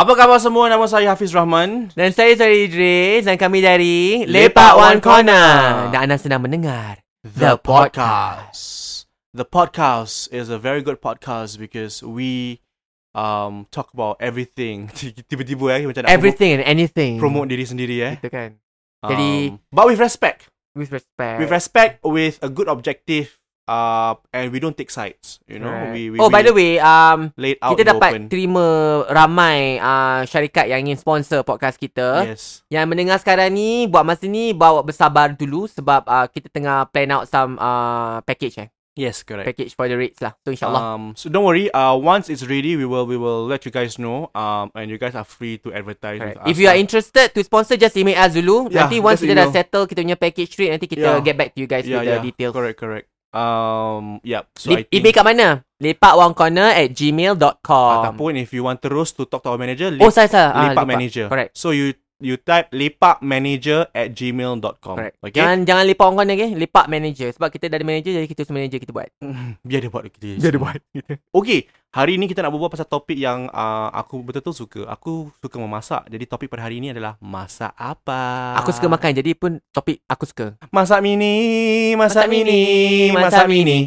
Apa khabar semua? Nama saya Hafiz Rahman. Dan saya Sari Idris dan kami dari Lepak One Corner. Dan anda sedang mendengar The podcast. The podcast is a very good podcast because we um talk about everything. Tiba-tiba eh macam nak everything and anything. promote, promote diri sendiri eh. Gitu kan. Um, Jadi- but with respect. With respect. With respect with a good objective uh and we don't take sides, you know. Right. We, we oh, by the way, um, kita dapat open. terima ramai uh, syarikat yang ingin sponsor podcast kita. Yes. Yang mendengar sekarang ni, buat masa ni, bawa bersabar dulu sebab uh, kita tengah plan out some uh, package eh. Yes, correct. Package for the rates lah. So insyaAllah. Um, so don't worry. Uh, once it's ready, we will we will let you guys know. Um, and you guys are free to advertise. With If you are lah. interested to sponsor, just email us dulu. Yeah, nanti once kita dah settle kita punya package rate, nanti kita Yeah. get back to you guys yeah, with yeah, the details. Correct, correct. Um, yep. So I Li- think, email kat mana? Lepakonecorner at gmail.com. ataupun if you want terus to talk to our manager, Oh, saya salah. Ah, lepak manager. Correct. So you you type lepak manager at gmail.com. Correct. Okay. Jangan jangan lepak on corner okay? Lepak manager. Sebab kita dah ada manager jadi kita semua manager kita buat. Biar dia buat kita. Biar dia buat. Okay. Hari ni kita nak berbual pasal topik yang uh, aku betul-betul suka. Aku suka memasak. Jadi topik pada hari ni adalah masak apa. Aku suka makan jadi pun topik aku suka. Masak mini, masak, Masak mini, mini, masak masak mini.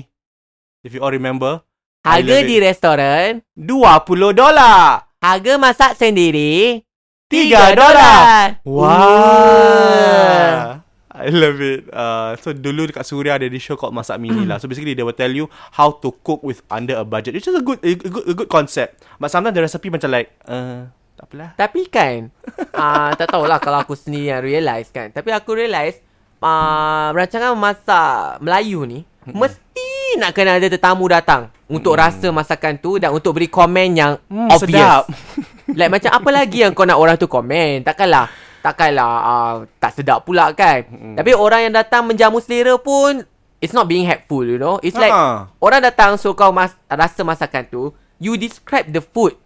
If you all remember, Harga di restoran, 20 dolar. harga masak sendiri, 3 3 dolar. Wow. I love it. Uh, so dulu dekat Suria ada di show called Masak Mini lah. So basically they will tell you how to cook with under a budget. Which is a good a good a good concept. But sometimes the recipe macam like uh, tak apalah. Tapi kan, uh, tak tahulah kalau aku sendiri yang realise kan. Tapi aku realise, uh, rancangan masak Melayu ni, mesti nak kena ada tetamu datang untuk rasa masakan tu dan untuk beri komen yang Hmm, obvious. sedap. Like macam apa lagi yang kau nak orang tu komen? Takkanlah, takkanlah uh, tak sedap pula kan. Tapi orang yang datang menjamu selera pun, it's not being helpful, you know. It's like, Ha. orang datang so kau mas- rasa masakan tu, you describe the food.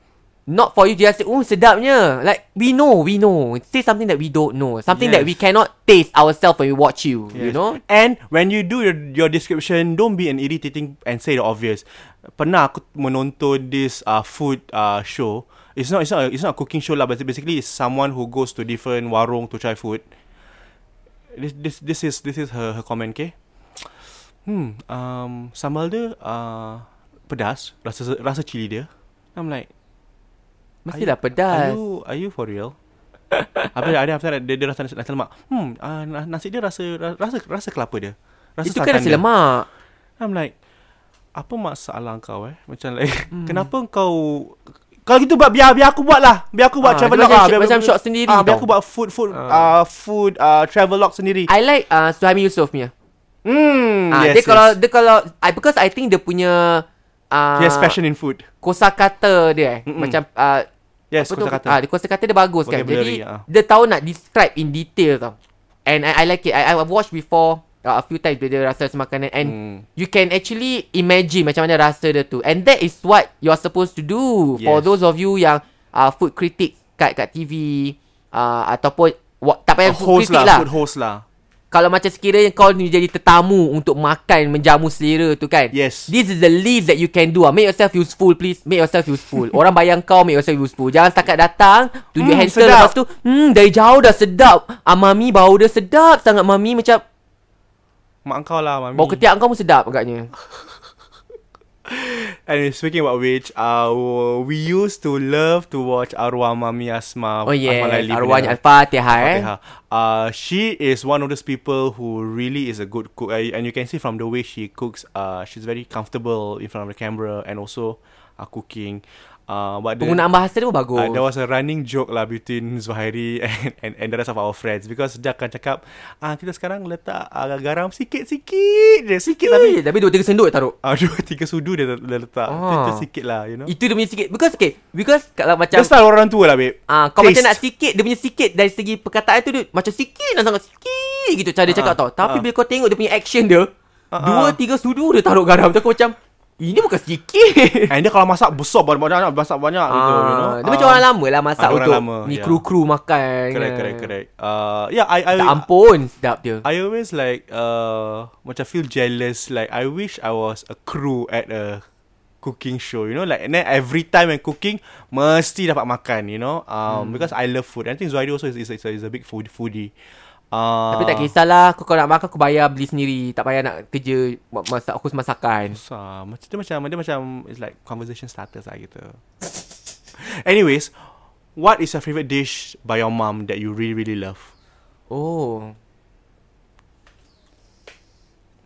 Not for you to just say, oh sedapnya. Like, we know, we know. Say something that we don't know. Something that we cannot taste ourselves when we watch you. You know? And when you do your, your description, don't be an irritating and say the obvious. Pernah aku menonton this uh, food uh, show. It's not it's not it's not a cooking show lah, but basically it's someone who goes to different warung to try food. This this this is this is her her comment, okay? Hmm, um, sambal dia uh, pedas, rasa rasa cili dia. I'm like, Mestilah Are pedas. you are you for real? Habis ada after dia, dia rasa nasi, lemak. Hmm, uh, nasi dia rasa rasa rasa kelapa dia. Rasa Itu kan nasi dia. lemak. I'm like apa masalah kau eh? Macam like Hmm. kenapa kau kalau gitu buat biar biar aku buat lah. Biar aku buat Ah, travel log shot- Biar, macam shot sendiri Ah, biar aku buat food food Ah. uh, food uh, travel log sendiri. I like uh, Suhaimi Yusof punya. Hmm, Ah, yes, dia kalau yes. dia kalau I because I think dia punya uh, He has passion in food. kosakata dia eh. Mm-mm. Macam uh, Yes, apa kau kata. Ah, dia kosakata dia bagus kan. Jadi ah. dia tahu nak describe in detail tau. And I, I like it. I I've watched before uh, a few times dia rasa makanan and Hmm. you can actually imagine macam mana rasa dia tu. And that is what you're supposed to do for Yes. those of you yang uh, food critic kat kat TV uh, ataupun wa- tak A payah food host critic lah, lah. food host lah. Kalau macam sekiranya kau ni jadi tetamu untuk makan menjamu selera tu kan. Yes. This is the least that you can do. ah. Make yourself useful please. Make yourself useful. Orang bayang kau make yourself useful. Jangan setakat datang, tunjuk handsome sedap. lepas tu, hmm dari jauh dah sedap. Ah mami bau dia sedap sangat mami macam Mak kau lah, mami. bau ketiak kau pun sedap agaknya. And speaking about which, uh, we used to love to watch Arwah Mami Asma. Oh yeah, arwahnya punya Al-Fatihah eh. Uh, she is one of those people who really is a good cook, uh, and you can see from the way she cooks. Uh, she's very comfortable in front of the camera, and also uh, cooking. Uh, but the, Penggunaan bahasa dia pun bagus. Uh, there was a running joke lah between Zuhairi and, and, and the rest of our friends because dia akan cakap ah kita sekarang letak uh, garam sikit-sikit je sikit tapi tapi, tapi dua tiga senduk taruh. ah dua tiga sudu dia, dia letak Ah. itu, itu sikit lah you know Itu dia punya sikit. Because okay, because kalau macam Dia style orang tua lah babe Ah, kau Taste. macam nak sikit Dia punya sikit Dari segi perkataan tu dia Macam sikit Nak sangat sikit Gitu cara dia Ah, cakap tau Tapi ah. bila kau tengok Dia punya action dia Ah, Dua ah. tiga sudu Dia taruh garam tu Aku macam Ini bukan sikit And dia kalau masak besar banyak-banyak Masak banyak gitu you know Ah, Dia macam orang lama lah Masak Ah, untuk lama, Ni yeah. kru-kru makan Correct kan. correct correct uh, Yeah I, I, Tak ampun Sedap dia I always like uh, Macam feel jealous Like I wish I was a crew At a cooking show, you know, like and then every time when cooking mesti dapat makan, you know, um, because I love food. I think Zuhairi also is is, is, a, is a big food foodie. Uh, Tapi tak kisahlah Kau kalau nak makan Aku bayar beli sendiri Tak payah nak kerja Masak Aku masakan Susah. Macam dia macam dia macam it's like conversation starters lah gitu. Anyways, what is your favorite dish by your mom that you really really love? Oh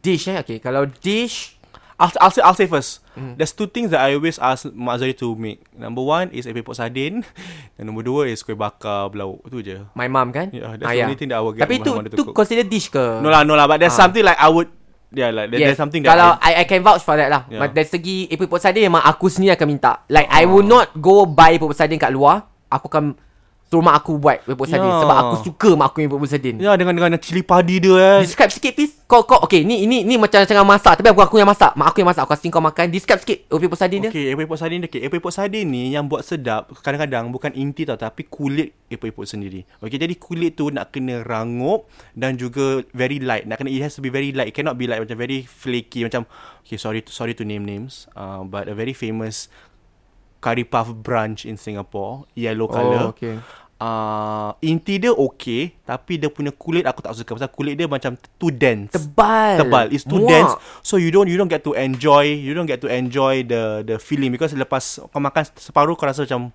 Dish eh Okay Kalau dish I'll, I'll say I'll say first. Mm. There's two things that I always ask Mak Zari to make. Number one is epok sardin, and number dua is kuih bakar belauk. Itu je. My mom kan Yeah, that's the only thing that I will get Tapi my tu mother to tu cook. consider dish ke No lah, no lah. But there's Ah. something like I would. Yeah, like there, there's something that Kalau I, I, I can vouch for that lah Yeah. yeah. Dari segi epok sardin Memang aku sendiri akan minta Like I will not go buy epok sardin kat luar Aku akan Suruh mak aku buat epok sardin Yeah. Sebab aku suka mak aku punya epok sardin Ya dengan dengan cili padi dia eh. Describe sikit please Kau kau Okay ni ni ni macam tengah masak Tapi aku aku yang masak Mak aku yang masak Aku kasi kau makan Describe sikit epok sardin dia Okay, epok sardin okay. Epok sardin ni yang buat sedap kadang-kadang bukan inti tau tapi kulit epok-epok sendiri. Okay, jadi kulit tu nak kena rangup dan juga very light. Nak kena it has to be very light. It cannot be like macam very flaky macam okay, sorry sorry to name names. Uh, but a very famous curry puff brunch in Singapore, yellow colour. Oh okay Uh, inti dia okay Tapi dia punya kulit aku tak suka Pasal kulit dia macam too dense Tebal tebal. It's too Muak. dense. So you don't you don't get to enjoy you don't get to enjoy the the feeling because lepas kau makan separuh kau rasa macam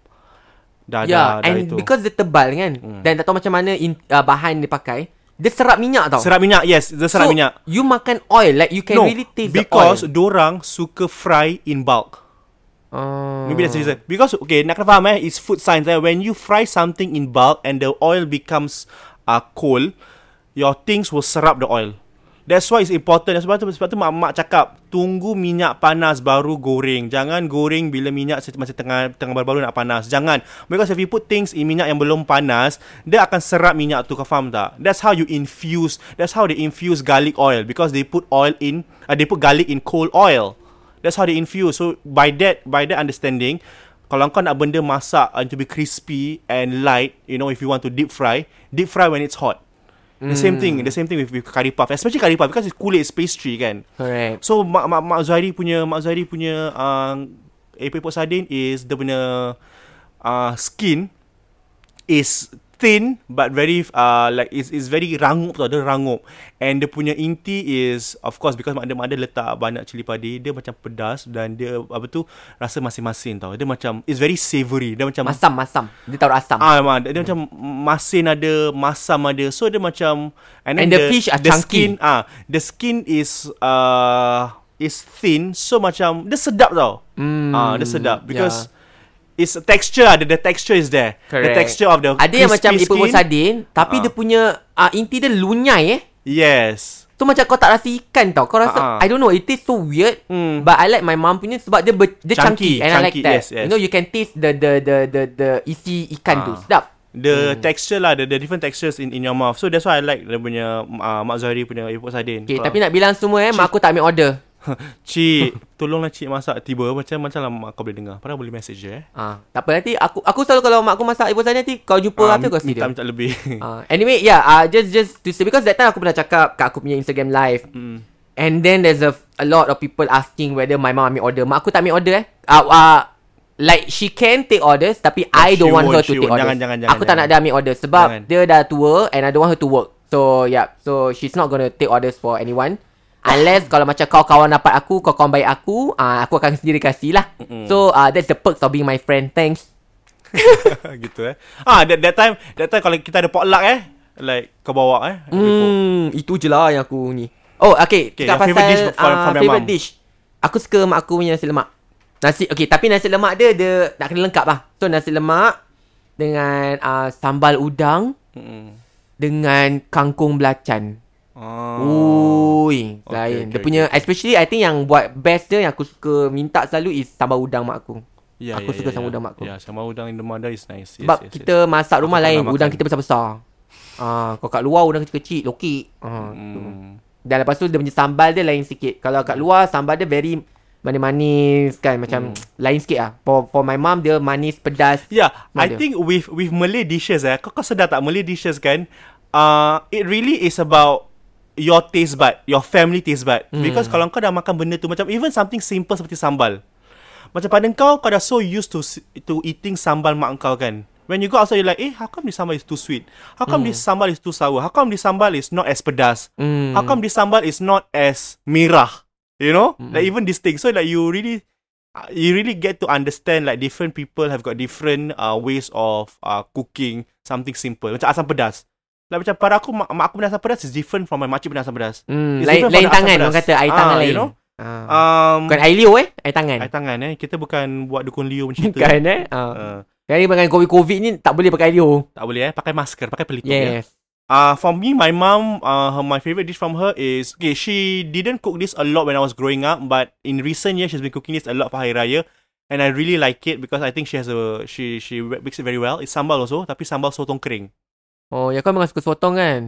dah Yeah dah, dah and itu. because dia tebal kan Hmm. Dan tak tahu macam mana in, uh, Bahan dia pakai Dia serap minyak tau serap minyak yes, the serap so, minyak. You makan oil Like you can no, really taste because the oil dorang suka fry in bulk. Uh, Maybe that's the reason. Because okay, nak kena faham eh, it's food science eh. When you fry something in bulk and the oil becomes uh, cold, your things will serap the oil. That's why it's important. Sebab tu, sebab tu mak-mak cakap, tunggu minyak panas baru goreng. Jangan goreng bila minyak masih tengah tengah baru-baru nak panas. Jangan. Because if you put things in minyak yang belum panas, dia akan serap minyak tu. Kau faham tak? That's how you infuse. That's how they infuse garlic oil. Because they put oil in, uh, they put garlic in cold oil. That's how they infuse. So by that by that understanding, kalau kau nak benda masak uh, to be crispy and light, you know, if you want to deep fry, deep fry when it's hot. The same thing, the same thing with, with curry puff, especially curry puff because it's kulit, it's pastry kan. Correct So mak mak mak Zuhairi punya mak Zuhairi punya uh, epok sardin is the punya uh, skin is thin but very uh, like is is very rangup tau dia rangup and dia punya inti is of course because mak dia mak dia letak banyak cili padi dia macam pedas dan dia apa tu rasa masing-masing tau dia macam is very savoury dia macam Masam masam Dia taruh asam Ah, memang dia, dia macam masin ada, masam ada. So dia macam And the fish are the chunky. Skin, ah, the skin is uh is thin. So macam dia sedap tau. Mm, ah, dia sedap because it's texture ada the texture is there. The Correct. texture of the Ada yang macam skin. sardin Tapi Ah. dia punya uh, Inti dia lunyai eh Yes. So macam kau tak rasa ikan tau Kau rasa Ah. I don't know It tastes so weird Hmm. But I like my mom punya Sebab dia ber, dia chunky, Chunky, And I like chunky, that yes, yes. You know you can taste The the the the, the isi ikan tu Ah. Sedap The texture lah, the, the different textures in in your mouth. So that's why I like dia punya uh, Mak Zahari punya epok sardin. Okay Kalau- tapi nak bilang semua eh Mak aku tak ambil order Cik, tolonglah cik masak tiba macam macam lah mak kau boleh dengar. Padahal boleh message je eh. Ah, tak apa nanti aku aku selalu kalau mak aku masak ibu saya nanti kau jumpa Ah, apa kau sini. minta lebih. Ah, anyway, yeah, uh, just just to say because that time aku pernah cakap kat aku punya Instagram live. Mm. And then there's a a lot of people asking whether my mom ambil order. Mak aku tak ambil order eh. Uh, uh, like she can take orders tapi I she don't want her to take won't. orders. Jangan, jangan, jangan, aku tak nak jangan. dia ambil order sebab Jangan. dia dah tua and I don't want her to work. So yeah, so she's not gonna take orders for anyone. Unless kalau macam kau kawan dapat aku, kau kawan baik aku, uh, aku akan sendiri kasih lah. Mm-mm. So uh, that's the perks of being my friend. Thanks. gitu eh. Ah that, that time that time kalau kita ada potluck eh like kau bawa eh. Hmm, itu je lah yang aku ni. Oh, okay. Okay, Cakap favourite pasal dish from- uh, from your favorite mum. dish. Aku suka mak aku punya nasi lemak. Nasi, okay. Tapi nasi lemak dia, dia nak kena lengkap lah. So, nasi lemak dengan uh, sambal udang Mm-mm. dengan kangkung belacan. Oh. Ui, Okay, lain. okay, dia punya, okay, especially I think yang buat best dia yang aku suka minta selalu is sambal udang mak aku. Yeah, Aku yeah, suka yeah, sambal yeah. udang mak aku. Yeah, sambal udang in the mother is nice. Sebab yes, yes, kita masak rumah Aku lain, udang makan. kita besar-besar. Ah, kau kat luar udang kecil-kecil, lokik. Ah, yes. tu. Mm. Dan lepas tu dia punya sambal dia lain sikit. Kalau kat luar sambal dia very manis-manis kan macam Hmm. lain sikit lah. For for my mom dia manis pedas. Yeah, I Ada. think with with Malay dishes eh, kau kau sedar tak Malay dishes kan? Uh, it really is about your taste bud, your family taste bud. Hmm. Because kalau kau dah makan benda tu macam even something simple seperti sambal. Macam pada kau Kau dah so used to To eating sambal mak kau kan. When you go outside You're like Eh how come this sambal is too sweet? How come this sambal is too sour? How come this sambal is not as pedas? Hmm. How come this sambal is not as merah? You know? Like even this thing. So like you really uh, You really get to understand Like different people Have got different uh, Ways of uh, Cooking Something simple. Macam asam pedas Like macam pada aku Mak, mak aku asam pedas Is different from my makcik asam pedas Hmm, It's lain, lain tangan orang pedas. kata air Ah, tangan you lain. know? Ah. um, Bukan air leo eh, air tangan. Air tangan eh Kita bukan buat dukun Leo macam tu Bukan eh. Ah. uh, Jadi dengan COVID-COVID ni tak boleh pakai leo. Tak boleh eh Pakai masker Pakai pelitup ya Yes. Uh, for me, my mom, uh, her, my favorite dish from her is okay. She didn't cook this a lot when I was growing up, but in recent years, she's been cooking this a lot for Hari Raya, and I really like it because I think she has a she she makes it very well. It's sambal also, tapi sambal sotong kering. Oh, ya kau memang suka sotong kan?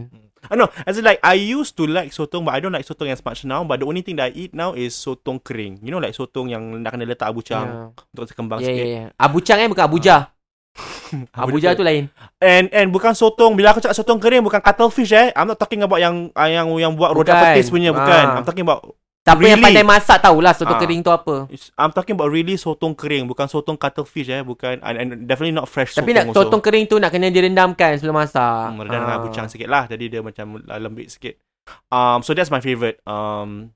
I know, as in like I used to like sotong, but I don't like sotong as much now. But the only thing that I eat now is sotong kering. You know, like sotong yang nak kena letak abucang untuk kembang Ya, ya, sikit. ya. Abucang eh bukan Abuja. Abuja tu lain. And and bukan sotong Bila aku cakap sotong kering Bukan cuttlefish eh I'm not talking about yang uh, Yang yang buat roda Bukan. petis punya Bukan Ah. I'm talking about Siapa yang Really? pandai masak tahulah sotong Ah. kering tu apa. I'm talking about really sotong kering Bukan sotong cuttlefish eh Bukan and, and definitely not fresh Tapi sotong nak sotong kering tu nak kena direndamkan sebelum masak. hmm, Redam dengan Ah. bucang sikit lah Jadi dia macam uh, lembik sikit um, So that's my favourite um,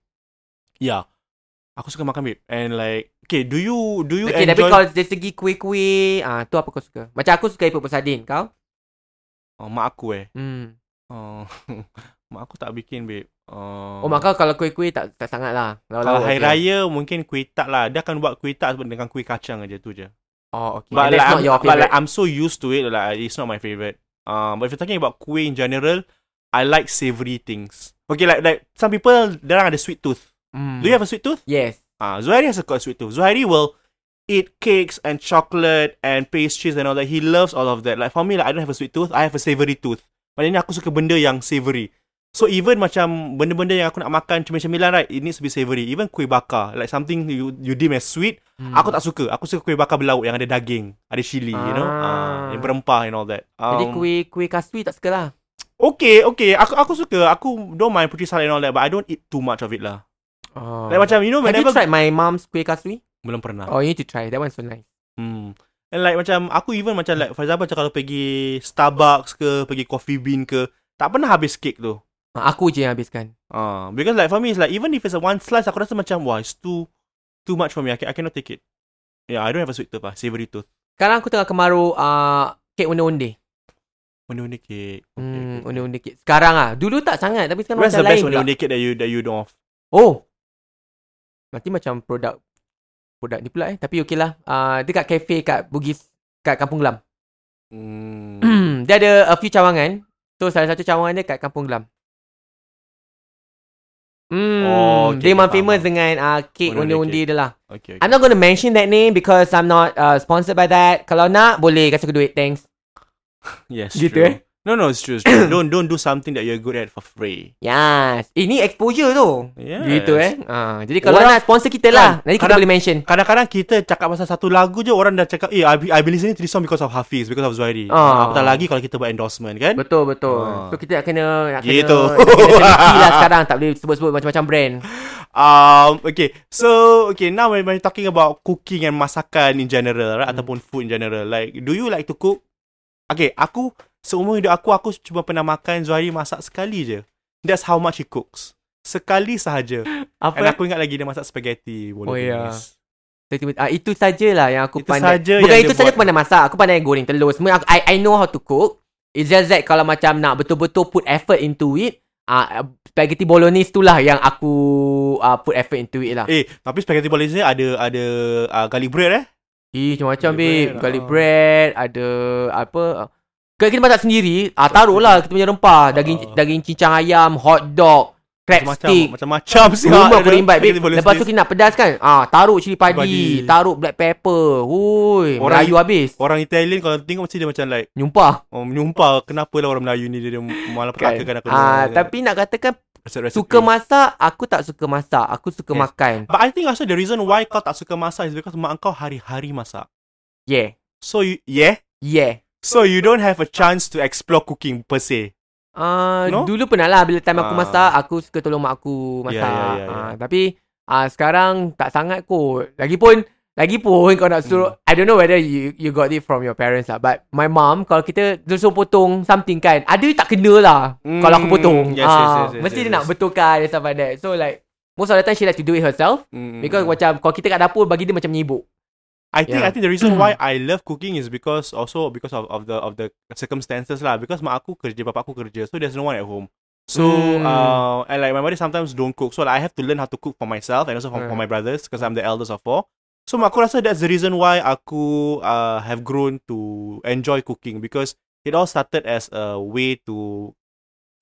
Yeah Aku suka makan babe And like Okay do you Do you Okay, tapi enjoy kalau dari segi kuih-kuih, ah tu apa kau suka? Macam aku suka iput sardin, kau? oh, Mak aku eh Hmm. oh, Mak aku tak bikin babe uh, Oh, maka kalau kuih-kuih tak tak sangat lah. Kalau hari je. raya Mungkin kuih tak lah Dia akan buat kuih tak Dengan kuih kacang aja tu je Oh, okay. But, And like, not your but like. I'm so used to it like it's not my favorite. Um, but if you're talking about kuih in general, I like savory things. Okay, like like some people they ada sweet tooth. Hmm. Do you have a sweet tooth? Yes. Ah, uh, Zuhairi has a sweet tooth. Zuhairi will eat cakes and chocolate and pastries and all that. He loves all of that. Like for me, like I don't have a sweet tooth. I have a savory tooth. Maknanya aku suka benda yang savory. So even macam benda-benda yang aku nak makan cemil-cemilan right, it needs to be savory. Even kuih bakar, like something you you deem as sweet, Hmm. Aku tak suka. Aku suka kuih bakar belauk yang ada daging, ada chili, you know, Ah. uh, yang berempah and all that. Um, Jadi kuih kuih kasui tak suka lah. Okay, okay. Aku aku suka. Aku don't mind putri salad and all that, but I don't eat too much of it lah. Oh. Like macam you know Have you whenever tried my mom's kuih kasui? belum pernah. Oh, you need to try. That one's so nice. Hmm. And like macam aku even macam like for example macam kalau pergi Starbucks ke, pergi Coffee Bean ke, tak pernah habis cake tu. Ah, Aku je yang habiskan. Uh, because like for me it's like even if it's a one slice aku rasa macam wah it's too too much for me. I, can, I cannot take it. Yeah, I don't have a sweet tooth lah, savory tooth. Sekarang aku tengah kemaru uh, kek onde-onde. Onde-onde cake. Okay, Hmm, okay, onde-onde kek. Sekarang ah. Dulu tak sangat tapi sekarang Where's the macam best lain pula. onde-onde cake that you that you know of? Oh. Nanti macam produk produk ni pula eh. Tapi okey lah. Uh, dia kat cafe kat Bugis kat Kampung Glam. Hmm. dia ada a few cawangan. So salah satu cawangan dia kat Kampung Glam. Hmm, Oh, okay, memang okay, famous faham, dengan uh, kek Onde-onde onde-onde dia lah. Okay, okay. I'm not going to mention that name because I'm not uh, sponsored by that. Kalau nak, boleh kasih aku duit. Thanks. Yes, Gitu, true. eh? No, no, it's true. It's true. don't don't do something that you're good at for free. Yes. Ini exposure tu. Yes. Gitu eh. Uh, jadi kalau Orang- nak sponsor kita lah. Kan, Nanti kita kadang- boleh mention. Kadang-kadang kita cakap pasal satu lagu je orang dah cakap, "Eh, I've, I've been listening to this song because of Hafiz, because of Zuhairi." Ah. Ah. Apatah lagi kalau kita buat endorsement kan? Betul betul. Ah. So kita nak kena nak kena, Gitu. nak kena teliti lah sekarang tak boleh sebut-sebut macam-macam brand. Um, okay. So, okay, now when we're talking about cooking and masakan in general, right? Hmm. Ataupun food in general. Like, do you like to cook? Okay, aku, seumur hidup aku, aku cuma pernah makan Zuhairi masak sekali je. That's how much he cooks. Sekali sahaja. Apa? And aku ingat lagi dia masak spaghetti. Oh, ya. Ah, itu sajalah yang aku Itu pandai. saja Bukan yang itu saja aku pandai masak. Aku pandai goreng telur. Semua aku, I, I know how to cook. It's just that kalau macam nak betul-betul put effort into it, ah uh, spaghetti bolognese tu lah yang aku uh, put effort into it lah. Eh, tapi spaghetti bolognese ni ada ada uh, garlic bread eh? Eh, macam-macam babe. bread, Garlic ah. bread, ada apa. Kalau kita masak sendiri, ah taruh lah kita punya rempah. Daging Ah. daging cincang ayam, hot dog, crab Macam-macam stick. macam-macam. Rumah ada aku bolognese. Lepas tu kita nak pedas kan. Ah, taruh cili padi, Padi. taruh black pepper. Hui, Orang- Melayu habis. Orang Italian kalau tengok mesti dia macam like Nyumpah. Oh, menyumpah kenapa lah orang Melayu ni dia, dia malah Kan. petakakan aku. Ah, tapi nak katakan resep-resep. suka masak, aku tak suka masak. Aku suka Yes. makan. But I think also the reason why kau tak suka masak is because mak kau hari-hari masak. Yeah. So you, yeah? Yeah. So you don't have a chance to explore cooking per se. Ah, No? dulu pernah lah bila time aku Ah. masak, aku suka tolong mak aku masak. Ya, ya, ya, ya. Ah, tapi ah, sekarang tak sangat kot. Lagipun Lagipun kau nak suruh I don't know whether you you got it from your parents lah But my mom Kalau kita suruh potong something kan Ada tak kena lah Mm, Kalau aku potong yes, yes, Ah, yes, yes, Mesti yes, dia nak yes. betulkan And stuff like that So like Most of the time she like to do it herself Mm, Because mm. macam Kalau kita kat dapur Bagi dia macam menyibuk I think Yeah. I think the reason why I love cooking is because also because of, of the of the circumstances lah. Because mak aku kerja, bapak aku kerja, so there's no one at home. So Mm. uh, and like my mother sometimes don't cook, so like, I have to learn how to cook for myself and also for, for Mm. my brothers because I'm the eldest of four. So mak aku rasa that's the reason why aku uh, have grown to enjoy cooking because it all started as a way to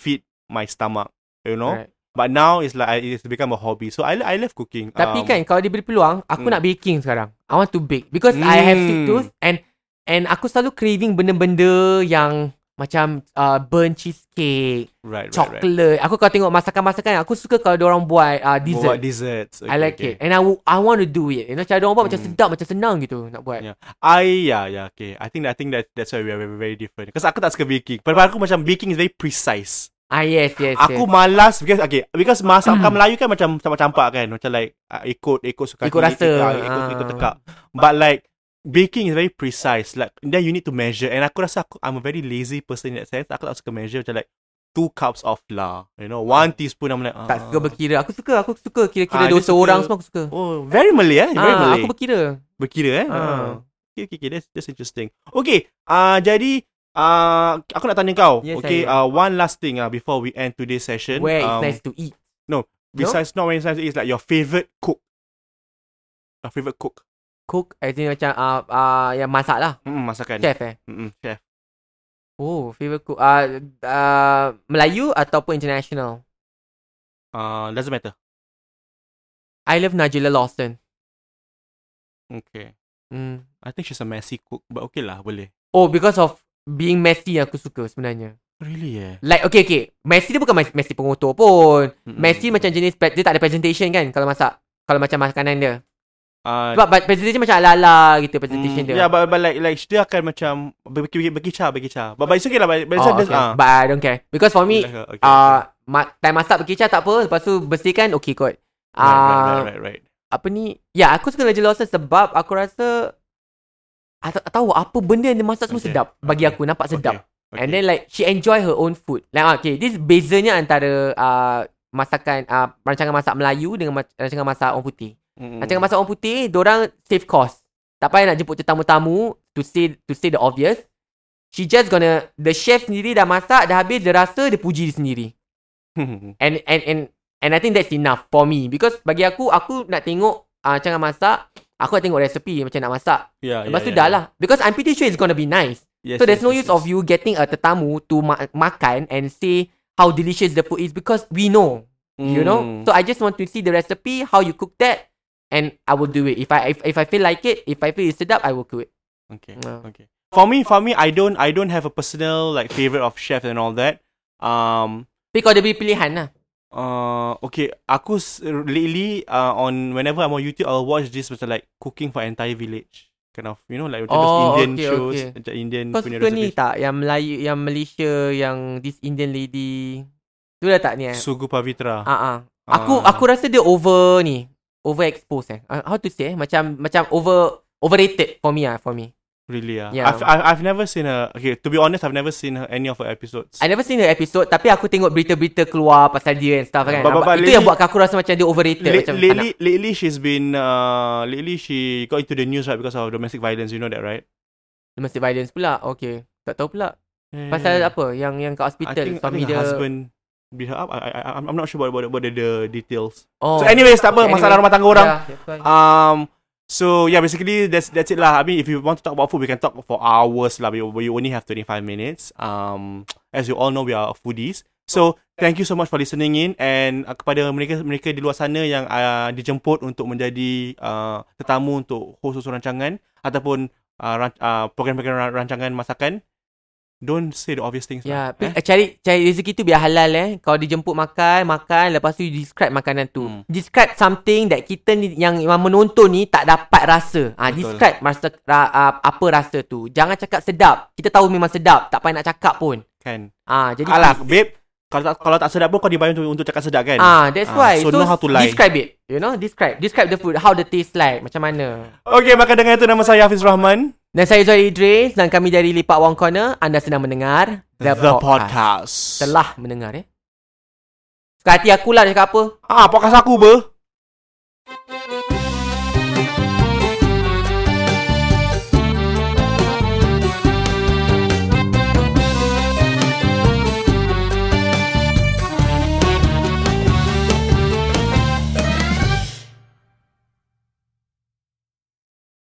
feed my stomach, you know. Right. But now it's like it's become a hobby. So I I love cooking. Tapi Um, kan Kalau diberi peluang Aku mm. nak baking sekarang I want to bake Because I have sweet Mm. tooth And And aku selalu craving Benda-benda Yang Macam uh, Burnt cheesecake right, right, right. Chocolate Aku kalau tengok masakan-masakan Aku suka kalau orang buat uh, Buat Dessert desserts. I like it And I, w- I want to do it You know cara orang buat Macam Mm. sedap Macam senang gitu Nak buat Yeah. I yeah yeah okay. I think I think that that's why we are very, very different. Because aku tak suka baking. Pada aku macam baking is very precise. Ah yes yes Aku yes. malas because okay because masakan Melayu kan macam campak-campak kan macam like uh, ikut ikut suka Ikut rasa. ikut, ikut, ikut Ah. tekak. But like baking is very precise. Like then you need to measure and aku rasa aku I'm a very lazy person in that sense. Aku tak suka measure macam like two cups of flour, you know, one teaspoon I'm like Tak ah. suka berkira Aku suka Aku suka Ah, kira-kira dia dosa suka- orang semua aku suka Oh, very Malay eh? Very ah, Malay. Aku berkira Berkira eh? Ah. Ah. Okay, okay, okay. That's, that's interesting. Okay, uh, jadi uh, aku nak tanya kau. Yes, okay, uh, one last thing uh, before we end today's session. Where it's um, nice to eat Besides not very nice, it's like your favorite cook. Your favorite cook. Cook I think macam uh, uh, Yang masak lah Mm, masakan. Chef eh Mm-mm, chef. Oh favorite cook uh, uh, Melayu Ataupun international Uh, doesn't matter. I love Nigella Lawson Okay. mm. I think she's a messy cook, but okay lah, boleh. Oh because of Being messy aku suka sebenarnya Really eh? Like okay okay Messi dia bukan mes- Messi pengotor pun Mm-mm. Messi macam jenis Dia tak ada presentation kan Kalau masak Kalau macam makanan dia Uh, Sebab but presentation macam ala-ala gitu Presentation mm, dia Yeah, but, but like, like dia akan macam berki- berkicau, berkicau. But, but it's okay lah. But, oh, okay. ah. But I don't care Because for me uh, okay, uh, ma- Time masak berkicau tak apa Lepas tu bersihkan Okay kot okay. right, right, uh, right, right, right. Apa ni Ya aku suka Nigel Lawson Sebab aku rasa I tak tahu Apa benda yang dia masak semua Okay, sedap. Bagi okay, aku nampak sedap. Okay. And then like She enjoy her own food. Like ah, okay This bezanya antara uh, Masakan uh, Rancangan masak Melayu Dengan ma- rancangan masak orang putih. Mm-mm. Rancangan masak orang putih Diorang save cost. Tak payah nak jemput tetamu-tamu To say To say the obvious. She just gonna The chef sendiri dah masak Dah habis dia rasa Dia puji dia sendiri. And and and and I think that's enough for me. Because bagi aku aku nak tengok uh, rancangan masak, aku tengok resepi macam nak masak. yeah, Lepas yeah, tu yeah, dah lah because I'm pretty sure it's gonna be nice. Yes, so there's yes, no yes, use of yes. you getting a tetamu to ma- makan and say how delicious the food is because we know, you know. Mm. So I just want to see the recipe, how you cook that and I will do it. If I if, if I feel like it, if I feel it's sedap, I will cook it. Okay. Ah. Okay. For me, for me, I don't, I don't have a personal like favorite of chef and all that. Um. Kau ada beri pilihan lah. Uh. Okay. Aku s- lately uh on whenever I'm on YouTube, I'll watch this macam like cooking for entire village. Kind of, you know, like macam those Oh, Indian okay, shows, okay. macam Indian Kau punya suka ni tak Yang Melayu Yang Malaysia Yang this Indian lady Tu dah tak ni eh Sugu Pavitra. Ah, ah. Aku Ah. aku rasa dia over ni. Overexposed eh. Uh, how to say eh? Macam macam over overrated for me ah for me. Really, yeah. Yeah. I've, I've, I've never seen her. Okay, to be honest, I've never seen her, any of her episodes. I never seen the episode tapi aku tengok berita-berita keluar pasal dia and stuff kan. But- but- but Itu lately- yang buat aku rasa macam dia overrated La- macam lately, lately she's been uh, lately she got into the news right because of domestic violence. You know that, right? domestic violence pula. Okay. Tak tahu pula. Yeah, Pasal apa? Yang yang kat I hospital think, I suami think her dia. husband beat her up. I, I, I, I'm not sure about, about, about the, the details. Oh. So anyways, tak apa. Okay, Masalah anyway. rumah tangga orang. Yeah. Um, so yeah, basically that's that's it lah. I mean, if you want to talk about food, we can talk for hours lah. We, we only have 25 minutes. Um, as you all know, we are foodies. So thank you so much for listening in and uh, kepada mereka mereka di luar sana yang uh, dijemput untuk menjadi uh, tetamu untuk host rancangan ataupun uh, ran, uh, program-program ran- rancangan masakan. Don't say the obvious things. Ya, lah, yeah, cari cari rezeki tu biar halal eh. Kalau dijemput makan, makan, lepas tu describe makanan tu. Hmm. Describe something that kita ni yang, menonton ni tak dapat rasa. Ah, Betul. describe rasa ra, uh, apa rasa tu. Jangan cakap sedap. Kita tahu memang sedap, tak payah nak cakap pun. Kan. Ah, jadi Alah, babe. kalau tak kalau tak sedap pun kau dibayar untuk untuk cakap sedap kan? Ah, that's Ah, why. So, know how to lie. Describe it. You know, describe. Describe the food. How the taste like. Macam mana. Okay, maka dengan itu nama saya Hafiz Rahman. Dan saya Zoe Idris dan kami dari Lipat Wong Corner. Anda sedang mendengar The, The Podcast. Podcast. Telah mendengar eh. Suka hati akulah cakap apa. Ah, podcast aku ber.